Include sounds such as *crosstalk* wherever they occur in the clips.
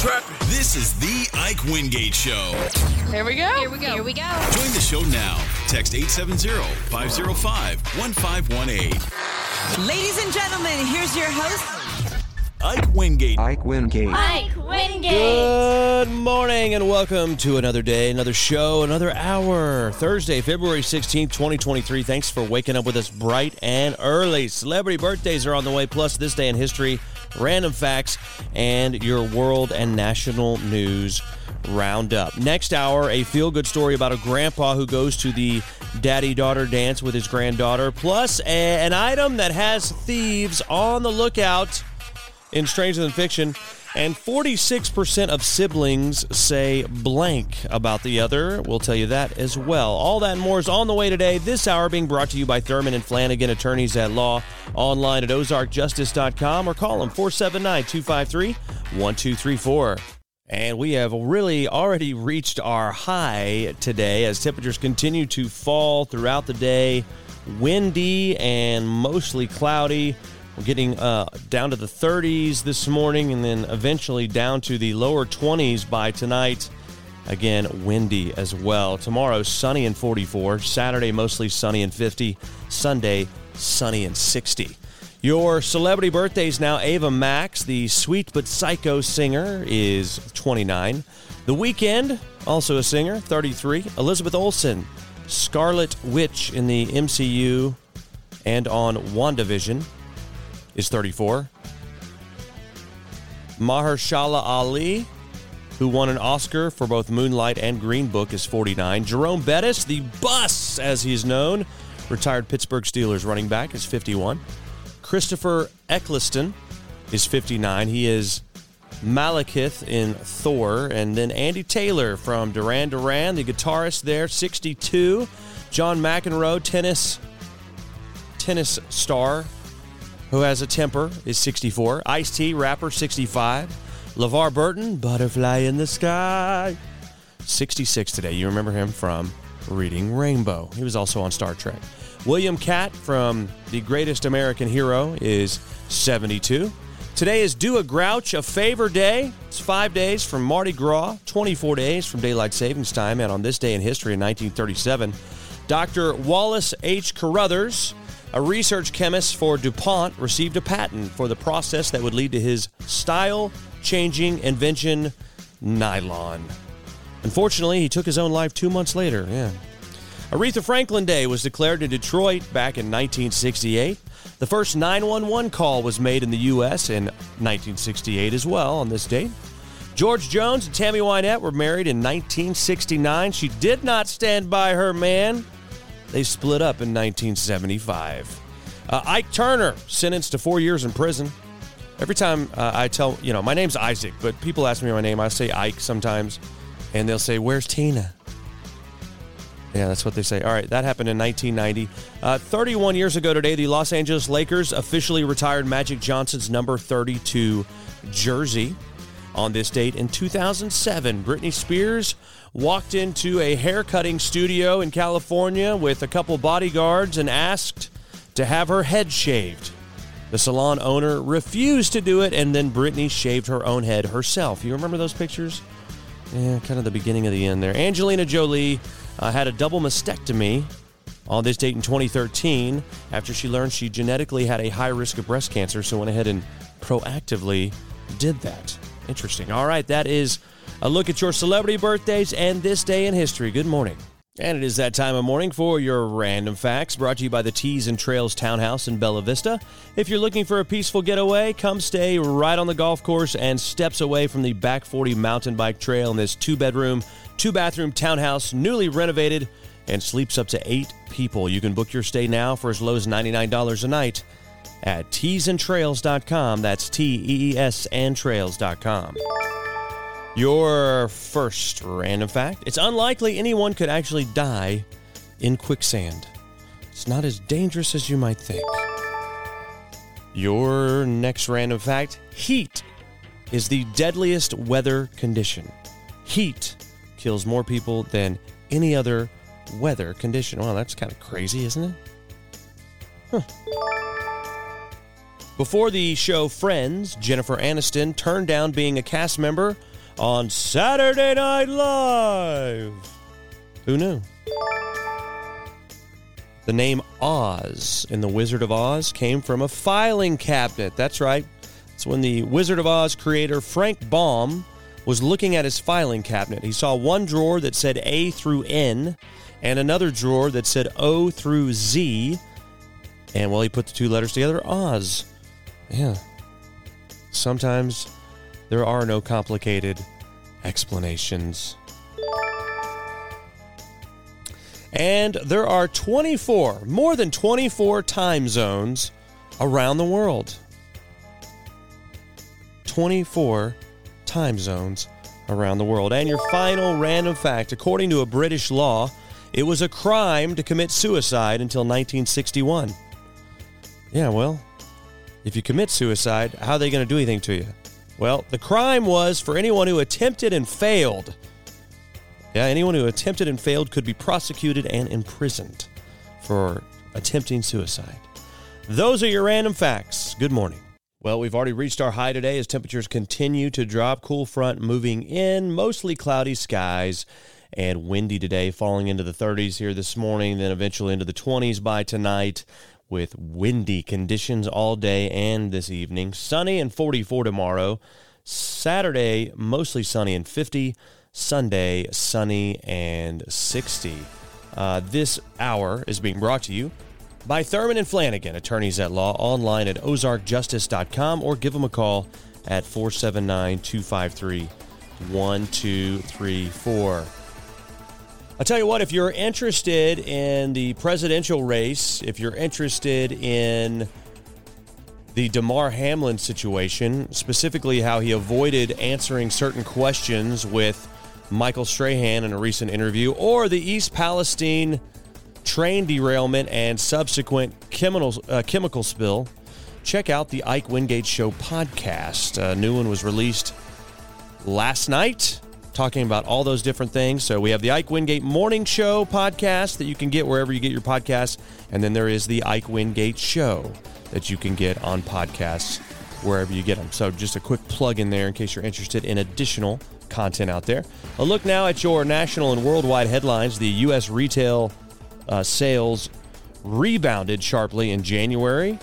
Trapping. This is the Ike Wingate Show. Here we go. Here we go. Here we go. Join the show now. Text 870-505-1518. Ladies and gentlemen, here's your host. Ike Wingate. Ike Wingate. Ike Wingate. Good morning and welcome to another day, another show, another hour. Thursday, February 16th, 2023. Thanks for waking up with us bright and early. Celebrity birthdays are on the way, plus this day in history, random facts, and your world and national news roundup. Next hour, a feel good story about a grandpa who goes to the daddy daughter dance with his granddaughter, plus a- an item that has thieves on the lookout in Stranger Than Fiction. And 46% of siblings say blank about the other. We'll tell you that as well. All that and more is on the way today. This hour being brought to you by Thurman and Flanagan, attorneys at law, online at ozarkjustice.com or call them 479 253 1234. And we have really already reached our high today as temperatures continue to fall throughout the day. Windy and mostly cloudy. We're getting uh, down to the 30s this morning and then eventually down to the lower 20s by tonight. Again, windy as well. Tomorrow, sunny and 44. Saturday, mostly sunny and 50. Sunday, sunny and 60. Your celebrity birthdays now. Ava Max, the sweet but psycho singer, is 29. The Weeknd, also a singer, 33. Elizabeth Olsen, Scarlet Witch in the MCU and on WandaVision, is 34. Mahershala Ali, who won an Oscar for both Moonlight and Green Book, is 49. Jerome Bettis, the bus as he's known, retired Pittsburgh Steelers running back, is 51. Christopher Eccleston is 59. He is Malekith in Thor. And then Andy Taylor from Duran Duran, the guitarist there, 62. John McEnroe, tennis tennis star, who has a temper, is 64. Ice T, rapper, 65. LeVar Burton, butterfly in the sky, 66 today. You remember him from Reading Rainbow. He was also on Star Trek. William Katt from The Greatest American Hero is 72. Today is Do a Grouch a Favor Day. It's five days from Mardi Gras, 24 days from Daylight Savings Time, and on this day in history in 1937, Dr. Wallace H. Carothers, a research chemist for DuPont, received a patent for the process that would lead to his style changing invention, nylon. Unfortunately, he took his own life two months later. Yeah. Aretha Franklin Day was declared in Detroit back in 1968. The first 911 call was made in the U.S. in 1968 as well on this date. George Jones and Tammy Wynette were married in 1969. She did not stand by her man. They split up in 1975. Uh, Ike Turner sentenced to four years in prison. Every time uh, I tell, you know, my name's Isaac, but people ask me my name, I say Ike sometimes, and they'll say, Where's Tina? Yeah, that's what they say. All right, that happened in 1990. Uh, 31 years ago today, the Los Angeles Lakers officially retired Magic Johnson's number 32 jersey. On this date in 2007, Britney Spears walked into a haircutting studio in California with a couple bodyguards and asked to have her head shaved. The salon owner refused to do it, and then Britney shaved her own head herself. You remember those pictures? Yeah, kind of the beginning of the end there. Angelina Jolie uh, had a double mastectomy on this date in 2013 after she learned she genetically had a high risk of breast cancer, so went ahead and proactively did that. Interesting. All right, that is a look at your celebrity birthdays and this day in history. Good morning. And it is that time of morning for your random facts brought to you by the Tees and Trails Townhouse in Bella Vista. If you're looking for a peaceful getaway, come stay right on the golf course and steps away from the Back 40 mountain bike trail in this two bedroom, two bathroom townhouse, newly renovated and sleeps up to eight people. You can book your stay now for as low as $99 a night at teesandtrails.com. That's T E E S and trails.com. Your first random fact it's unlikely anyone could actually die in quicksand. It's not as dangerous as you might think. Your next random fact heat is the deadliest weather condition. Heat kills more people than any other weather condition. Well, that's kind of crazy, isn't it? Huh. Before the show Friends, Jennifer Aniston turned down being a cast member on Saturday Night Live. Who knew? The name Oz in The Wizard of Oz came from a filing cabinet. That's right. It's when the Wizard of Oz creator Frank Baum was looking at his filing cabinet. He saw one drawer that said A through N and another drawer that said O through Z. And well, he put the two letters together Oz. Yeah. Sometimes there are no complicated explanations. And there are 24, more than 24 time zones around the world. 24 time zones around the world. And your final random fact according to a British law, it was a crime to commit suicide until 1961. Yeah, well, if you commit suicide, how are they going to do anything to you? Well, the crime was for anyone who attempted and failed. Yeah, anyone who attempted and failed could be prosecuted and imprisoned for attempting suicide. Those are your random facts. Good morning. Well, we've already reached our high today as temperatures continue to drop. Cool front moving in, mostly cloudy skies and windy today, falling into the 30s here this morning, then eventually into the 20s by tonight with windy conditions all day and this evening. Sunny and 44 tomorrow. Saturday, mostly sunny and 50. Sunday, sunny and 60. Uh, this hour is being brought to you by Thurman and Flanagan, attorneys at law, online at ozarkjustice.com or give them a call at 479 253 1234. I'll tell you what, if you're interested in the presidential race, if you're interested in the Damar Hamlin situation, specifically how he avoided answering certain questions with Michael Strahan in a recent interview, or the East Palestine train derailment and subsequent chemical, uh, chemical spill, check out the Ike Wingate Show podcast. A new one was released last night talking about all those different things. So we have the Ike Wingate Morning Show podcast that you can get wherever you get your podcasts. And then there is the Ike Wingate Show that you can get on podcasts wherever you get them. So just a quick plug in there in case you're interested in additional content out there. A look now at your national and worldwide headlines. The U.S. retail uh, sales rebounded sharply in January,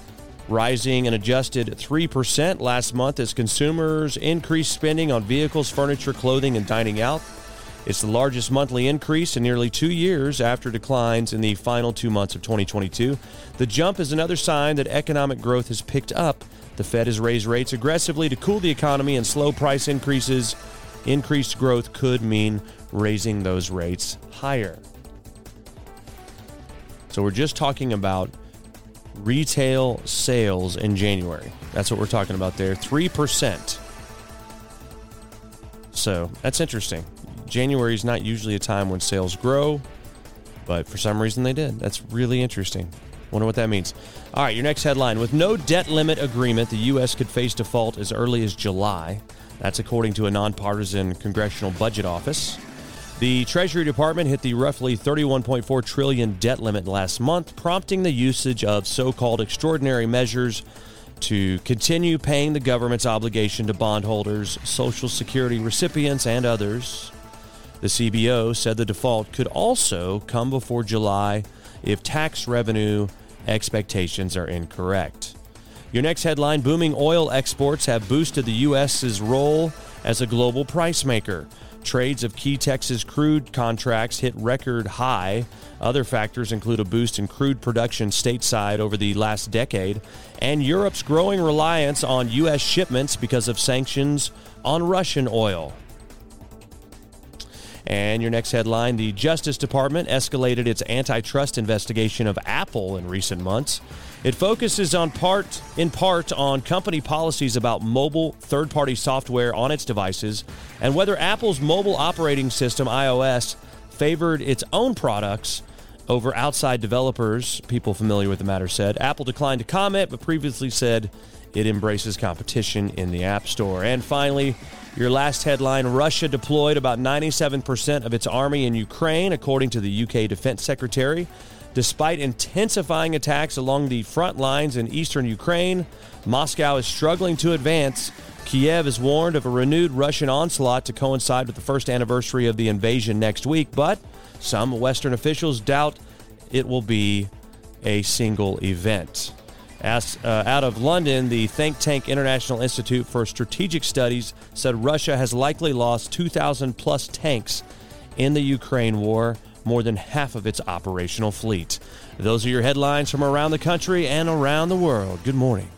rising an adjusted 3% last month as consumers increased spending on vehicles, furniture, clothing, and dining out. It's the largest monthly increase in nearly two years after declines in the final two months of 2022. The jump is another sign that economic growth has picked up. The Fed has raised rates aggressively to cool the economy, and slow price increases. Increased growth could mean raising those rates higher. So we're just talking about retail sales in January. That's what we're talking about there. 3%. So that's interesting. January is not usually a time when sales grow, but for some reason they did. That's really interesting. Wonder what that means. All right, your next headline. With no debt limit agreement, the U.S. could face default as early as July. That's according to a nonpartisan congressional budget office. The Treasury Department hit the roughly 31.4 trillion debt limit last month, prompting the usage of so-called extraordinary measures to continue paying the government's obligation to bondholders, Social Security recipients, and others. The CBO said the default could also come before July if tax revenue expectations are incorrect. Your next headline booming oil exports have boosted the U.S.'s role as a global price maker. Trades of key Texas crude contracts hit record high. Other factors include a boost in crude production stateside over the last decade and Europe's growing reliance on U.S. shipments because of sanctions on Russian oil. And your next headline the Justice Department escalated its antitrust investigation of Apple in recent months. It focuses on part in part on company policies about mobile third-party software on its devices and whether Apple's mobile operating system iOS favored its own products over outside developers, people familiar with the matter said. Apple declined to comment but previously said it embraces competition in the App Store. And finally, your last headline Russia deployed about 97% of its army in Ukraine, according to the UK Defense Secretary. Despite intensifying attacks along the front lines in eastern Ukraine, Moscow is struggling to advance. Kiev is warned of a renewed Russian onslaught to coincide with the first anniversary of the invasion next week, but some Western officials doubt it will be a single event. As, uh, out of London, the think tank International Institute for Strategic Studies said Russia has likely lost 2,000 plus tanks in the Ukraine war, more than half of its operational fleet. Those are your headlines from around the country and around the world. Good morning.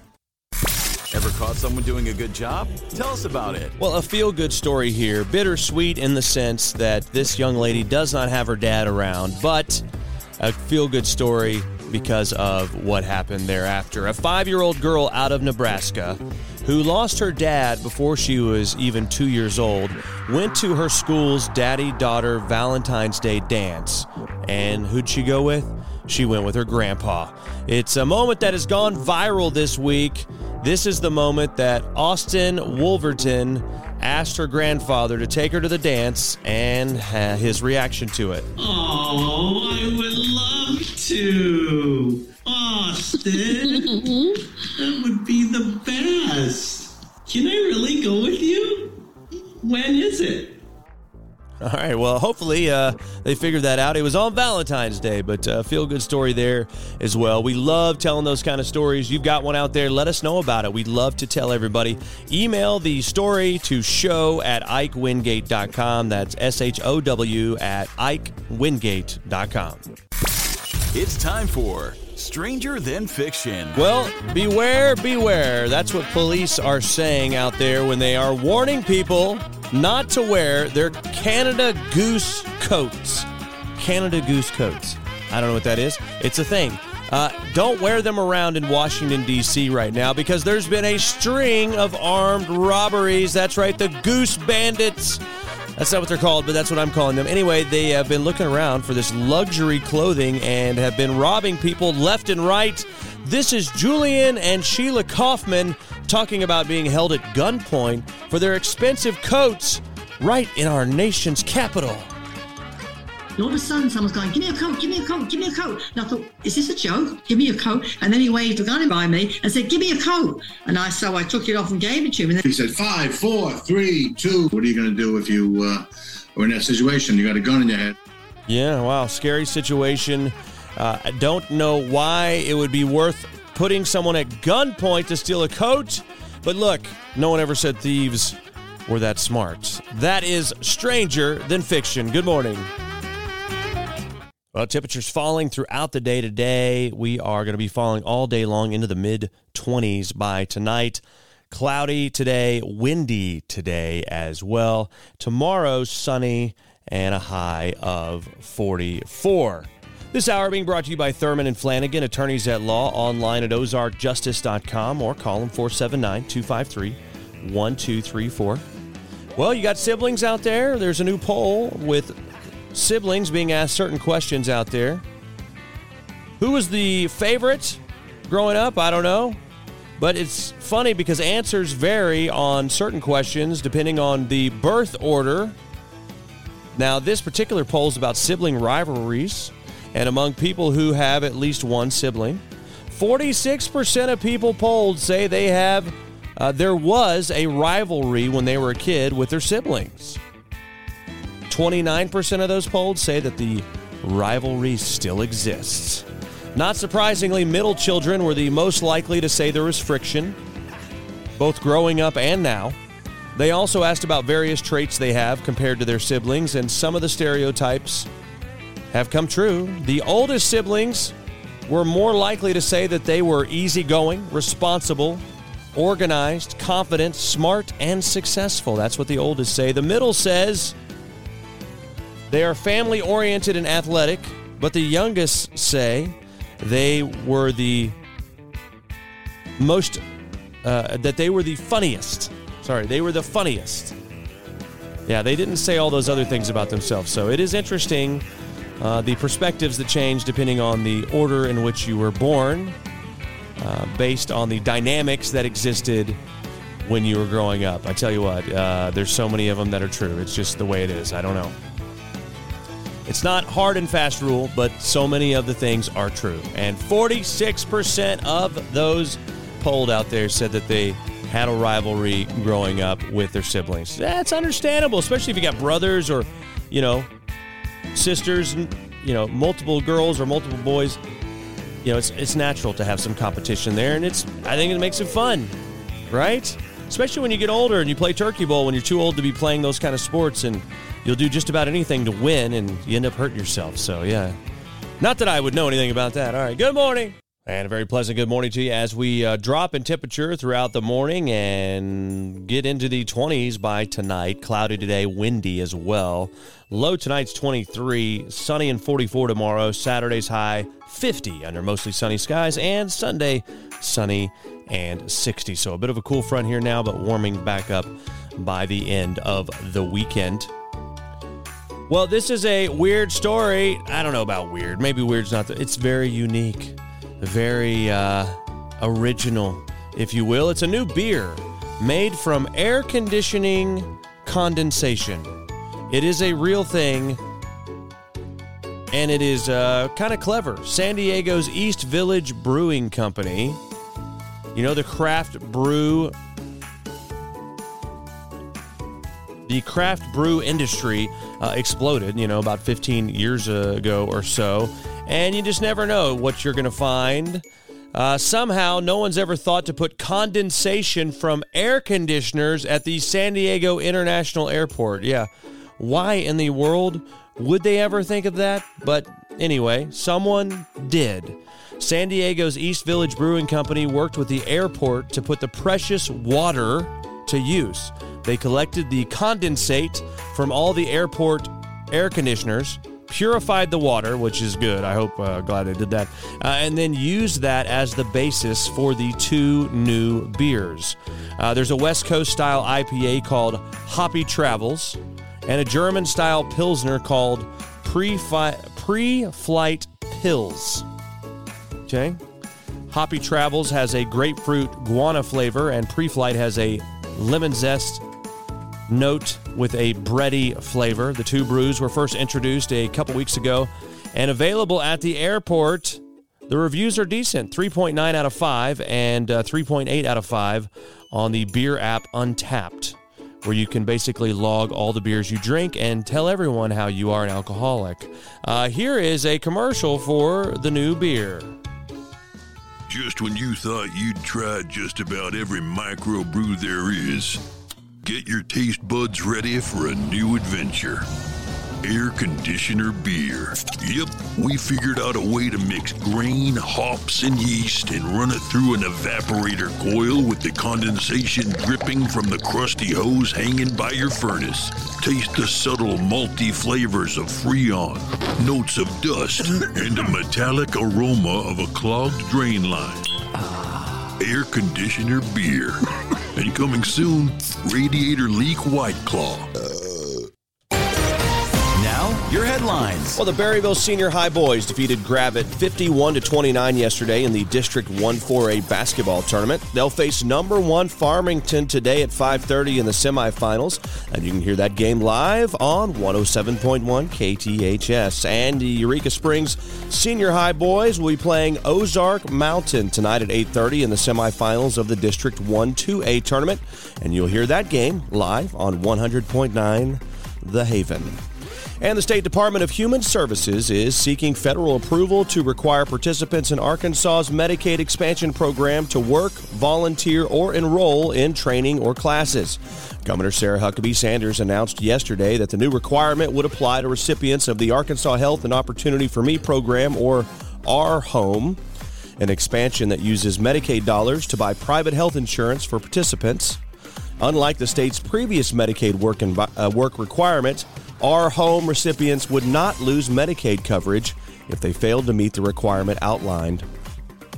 Ever caught someone doing a good job? Tell us about it. Well, a feel good story here. Bittersweet in the sense that this young lady does not have her dad around, but a feel good story because of what happened thereafter. A five year old girl out of Nebraska who lost her dad before she was even two years old went to her school's daddy daughter Valentine's Day dance. And who'd she go with? She went with her grandpa. It's a moment that has gone viral this week. This is the moment that Austin Wolverton asked her grandfather to take her to the dance and his reaction to it. Oh, to. Austin, that would be the best. Can I really go with you? When is it? All right. Well, hopefully uh, they figured that out. It was on Valentine's Day, but uh, feel good story there as well. We love telling those kind of stories. You've got one out there. Let us know about it. We'd love to tell everybody. Email the story to show at IkeWingate.com. That's S H O W at IkeWingate.com. It's time for Stranger Than Fiction. Well, beware, beware. That's what police are saying out there when they are warning people not to wear their Canada Goose coats. Canada Goose coats. I don't know what that is. It's a thing. Uh, don't wear them around in Washington, D.C. right now because there's been a string of armed robberies. That's right, the Goose Bandits. That's not what they're called, but that's what I'm calling them. Anyway, they have been looking around for this luxury clothing and have been robbing people left and right. This is Julian and Sheila Kaufman talking about being held at gunpoint for their expensive coats right in our nation's capital. And all of a sudden, someone's going, Give me a coat, give me a coat, give me a coat. And I thought, Is this a joke? Give me a coat. And then he waved a gun by me and said, Give me a coat. And I so I took it off and gave it to him. And then He said, five, four, three, two. What are you going to do if you uh, are in that situation? You got a gun in your head. Yeah, wow, scary situation. Uh, I don't know why it would be worth putting someone at gunpoint to steal a coat, but look, no one ever said thieves were that smart. That is stranger than fiction. Good morning. Well, temperatures falling throughout the day today. We are going to be falling all day long into the mid 20s by tonight. Cloudy today, windy today as well. Tomorrow, sunny and a high of 44. This hour being brought to you by Thurman and Flanagan, attorneys at law, online at ozarkjustice.com or call them 479 253 1234. Well, you got siblings out there. There's a new poll with siblings being asked certain questions out there. Who was the favorite growing up? I don't know. But it's funny because answers vary on certain questions depending on the birth order. Now, this particular poll is about sibling rivalries and among people who have at least one sibling. 46% of people polled say they have, uh, there was a rivalry when they were a kid with their siblings. 29% of those polled say that the rivalry still exists. Not surprisingly, middle children were the most likely to say there was friction, both growing up and now. They also asked about various traits they have compared to their siblings, and some of the stereotypes have come true. The oldest siblings were more likely to say that they were easygoing, responsible, organized, confident, smart, and successful. That's what the oldest say. The middle says they are family oriented and athletic, but the youngest say they were the most, uh, that they were the funniest. Sorry, they were the funniest. Yeah, they didn't say all those other things about themselves. So it is interesting uh, the perspectives that change depending on the order in which you were born, uh, based on the dynamics that existed when you were growing up. I tell you what, uh, there's so many of them that are true. It's just the way it is. I don't know. It's not hard and fast rule, but so many of the things are true. And 46% of those polled out there said that they had a rivalry growing up with their siblings. That's understandable, especially if you got brothers or, you know, sisters and, you know, multiple girls or multiple boys. You know, it's it's natural to have some competition there and it's I think it makes it fun. Right? Especially when you get older and you play turkey bowl when you're too old to be playing those kind of sports and you'll do just about anything to win and you end up hurting yourself. So, yeah. Not that I would know anything about that. All right. Good morning. And a very pleasant good morning to you as we uh, drop in temperature throughout the morning and get into the 20s by tonight. Cloudy today, windy as well. Low tonight's 23, sunny and 44 tomorrow. Saturday's high 50 under mostly sunny skies, and Sunday sunny and 60. So a bit of a cool front here now, but warming back up by the end of the weekend. Well, this is a weird story. I don't know about weird. Maybe weird's not the. It's very unique, very uh, original, if you will. It's a new beer made from air conditioning condensation. It is a real thing, and it is uh, kind of clever. San Diego's East Village Brewing Company. You know the craft brew the craft brew industry uh, exploded, you know, about 15 years ago or so. And you just never know what you're going to find. Uh, somehow, no one's ever thought to put condensation from air conditioners at the San Diego International Airport. Yeah. Why in the world would they ever think of that? But anyway, someone did. San Diego's East Village Brewing Company worked with the airport to put the precious water to use. They collected the condensate from all the airport air conditioners, purified the water, which is good. I hope, uh, glad they did that, uh, and then used that as the basis for the two new beers. Uh, there's a West Coast style IPA called Hoppy Travels, and a German style Pilsner called Pre Flight Pils. Okay. Hoppy Travels has a grapefruit guana flavor, and Pre Flight has a lemon zest note with a bready flavor. The two brews were first introduced a couple weeks ago and available at the airport. The reviews are decent 3.9 out of 5 and uh, 3.8 out of 5 on the beer app Untappd, where you can basically log all the beers you drink and tell everyone how you are an alcoholic. Uh, here is a commercial for the new beer. Just when you thought you'd tried just about every microbrew there is, get your taste buds ready for a new adventure. Air conditioner beer. Yep, we figured out a way to mix grain, hops, and yeast and run it through an evaporator coil with the condensation dripping from the crusty hose hanging by your furnace. Taste the subtle malty flavors of Freon, notes of dust, *laughs* and a metallic aroma of a clogged drain line. Ah. Air conditioner beer. *laughs* and coming soon, Radiator Leak White Claw. Headlines. Well, the Berryville Senior High boys defeated Gravette 51 to 29 yesterday in the District 1-4A basketball tournament. They'll face number 1 Farmington today at 5:30 in the semifinals, and you can hear that game live on 107.1 KTHS. And the Eureka Springs Senior High boys will be playing Ozark Mountain tonight at 8:30 in the semifinals of the District 1-2A tournament, and you'll hear that game live on 100.9 The Haven. And the State Department of Human Services is seeking federal approval to require participants in Arkansas's Medicaid expansion program to work, volunteer, or enroll in training or classes. Governor Sarah Huckabee Sanders announced yesterday that the new requirement would apply to recipients of the Arkansas Health and Opportunity for Me program, or ARHOME, an expansion that uses Medicaid dollars to buy private health insurance for participants. Unlike the state's previous Medicaid work, envi- uh, work requirement, our home recipients would not lose Medicaid coverage if they failed to meet the requirement outlined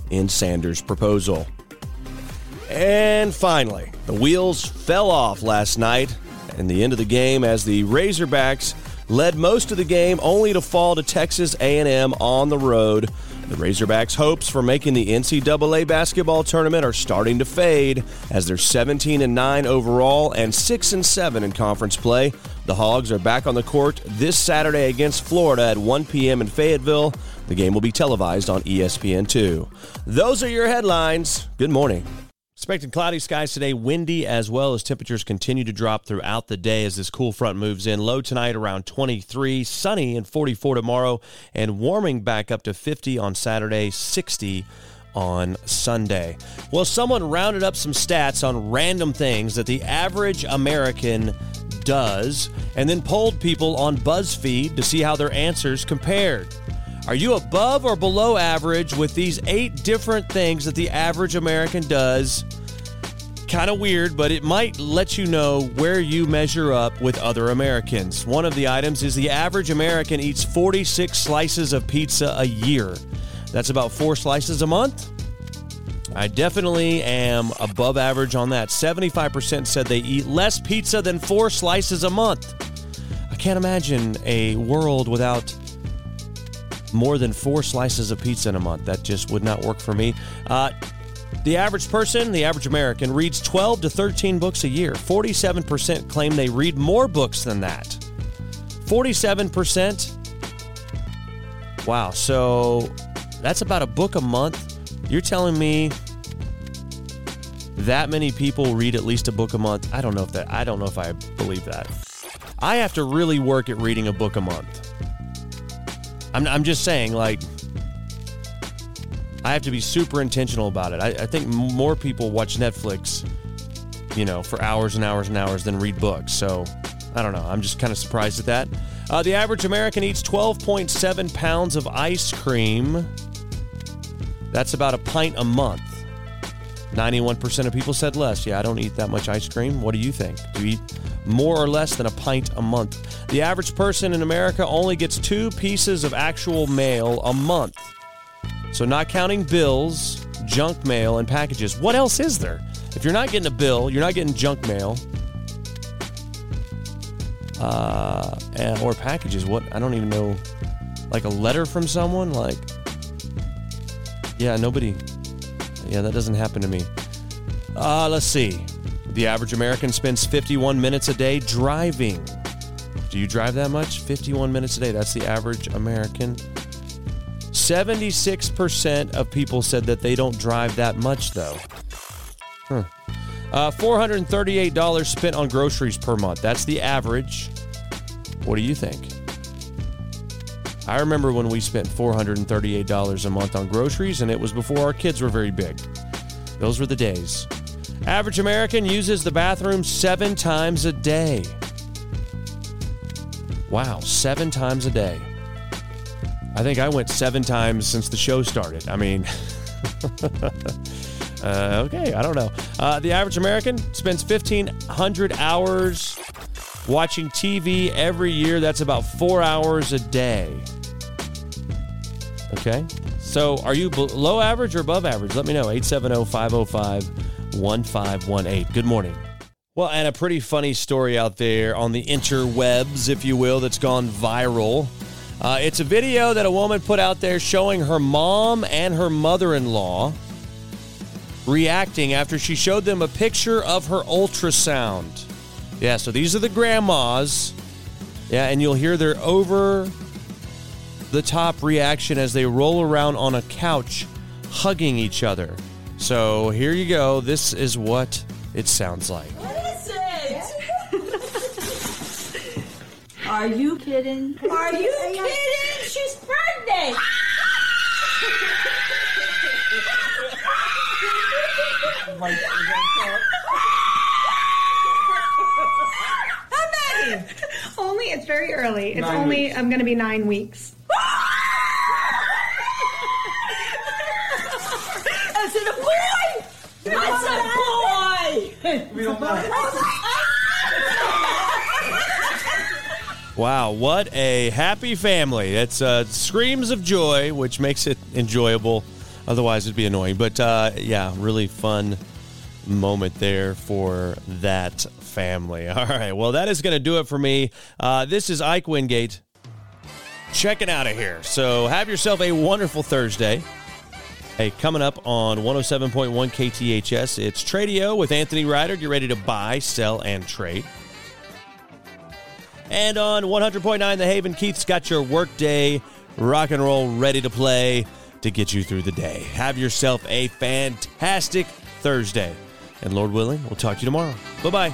in Sanders' proposal. And finally, the wheels fell off last night in the end of the game as the Razorbacks led most of the game only to fall to Texas A&M on the road. The Razorbacks' hopes for making the NCAA basketball tournament are starting to fade as they're 17 and 9 overall and 6 and 7 in conference play. The Hogs are back on the court this Saturday against Florida at 1 p.m. in Fayetteville. The game will be televised on E ESPN2. Those are your headlines. Good morning. Expected cloudy skies today, windy as well as temperatures continue to drop throughout the day as this cool front moves in. Low tonight around 23, sunny and 44 tomorrow, and warming back up to 50 on Saturday, 60 on Sunday. Well, someone rounded up some stats on random things that the average American does and then polled people on BuzzFeed to see how their answers compared. Are you above or below average with these eight different things that the average American does? Kind of weird, but it might let you know where you measure up with other Americans. One of the items is the average American eats 46 slices of pizza a year. That's about four slices a month. I definitely am above average on that. 75% said they eat less pizza than four slices a month. I can't imagine a world without more than four slices of pizza in a month. That just would not work for me. Uh, the average person, the average American, reads 12 to 13 books a year. 47% claim they read more books than that. 47%. Wow. So that's about a book a month. You're telling me that many people read at least a book a month? I don't know if that, I don't know if I believe that. I have to really work at reading a book a month. I'm, I'm just saying, like, I have to be super intentional about it. I, I think more people watch Netflix, you know, for hours and hours and hours than read books. So I don't know. I'm just kind of surprised at that. Uh, the average American eats 12.7 pounds of ice cream. That's about a pint a month. 91% of people said less. Yeah, I don't eat that much ice cream. What do you think? Do you eat more or less than a pint a month? The average person in America only gets two pieces of actual mail a month. So, not counting bills, junk mail, and packages. What else is there? If you're not getting a bill, you're not getting junk mail uh, and, or packages. What? I don't even know. Like a letter from someone? Like, yeah, nobody. Yeah, that doesn't happen to me. Uh, let's see. The average American spends 51 minutes a day driving. Do you drive that much? 51 minutes a day. That's the average American. 76% of people said that they don't drive that much, though. Huh. Uh, $438 spent on groceries per month. That's the average. What do you think? I remember when we spent $438 a month on groceries, and it was before our kids were very big. Those were the days. Average American uses the bathroom seven times a day. Wow, seven times a day. I think I went seven times since the show started. I mean, *laughs* uh, okay, I don't know. Uh, the average American spends 1,500 hours watching TV every year. That's about four hours a day. Okay. So are you below average or above average? Let me know. 870 505 1518. Good morning. Well, and a pretty funny story out there on the interwebs, if you will, that's gone viral. Uh, it's a video that a woman put out there showing her mom and her mother in law reacting after she showed them a picture of her ultrasound. Yeah, so these are the grandmas. Yeah, and you'll hear their over the top reaction as they roll around on a couch hugging each other. So here you go. This is what it sounds like. What is it? Are you kidding? Are you kidding? She's pregnant. I'm Maggie. Only it's very early. It's only I'm going to be nine weeks. Is it a boy? It's a. We don't know. Wow, what a happy family. It's uh, screams of joy, which makes it enjoyable. Otherwise, it'd be annoying. But uh, yeah, really fun moment there for that family. *laughs* All right, well, that is going to do it for me. Uh, this is Ike Wingate checking out of here. So have yourself a wonderful Thursday. Hey, coming up on 107.1 KTHS, it's Tradio with Anthony Ryder. Get ready to buy, sell, and trade. And on 100.9 The Haven, Keith's got your workday rock and roll ready to play to get you through the day. Have yourself a fantastic Thursday. And Lord willing, we'll talk to you tomorrow. Bye bye.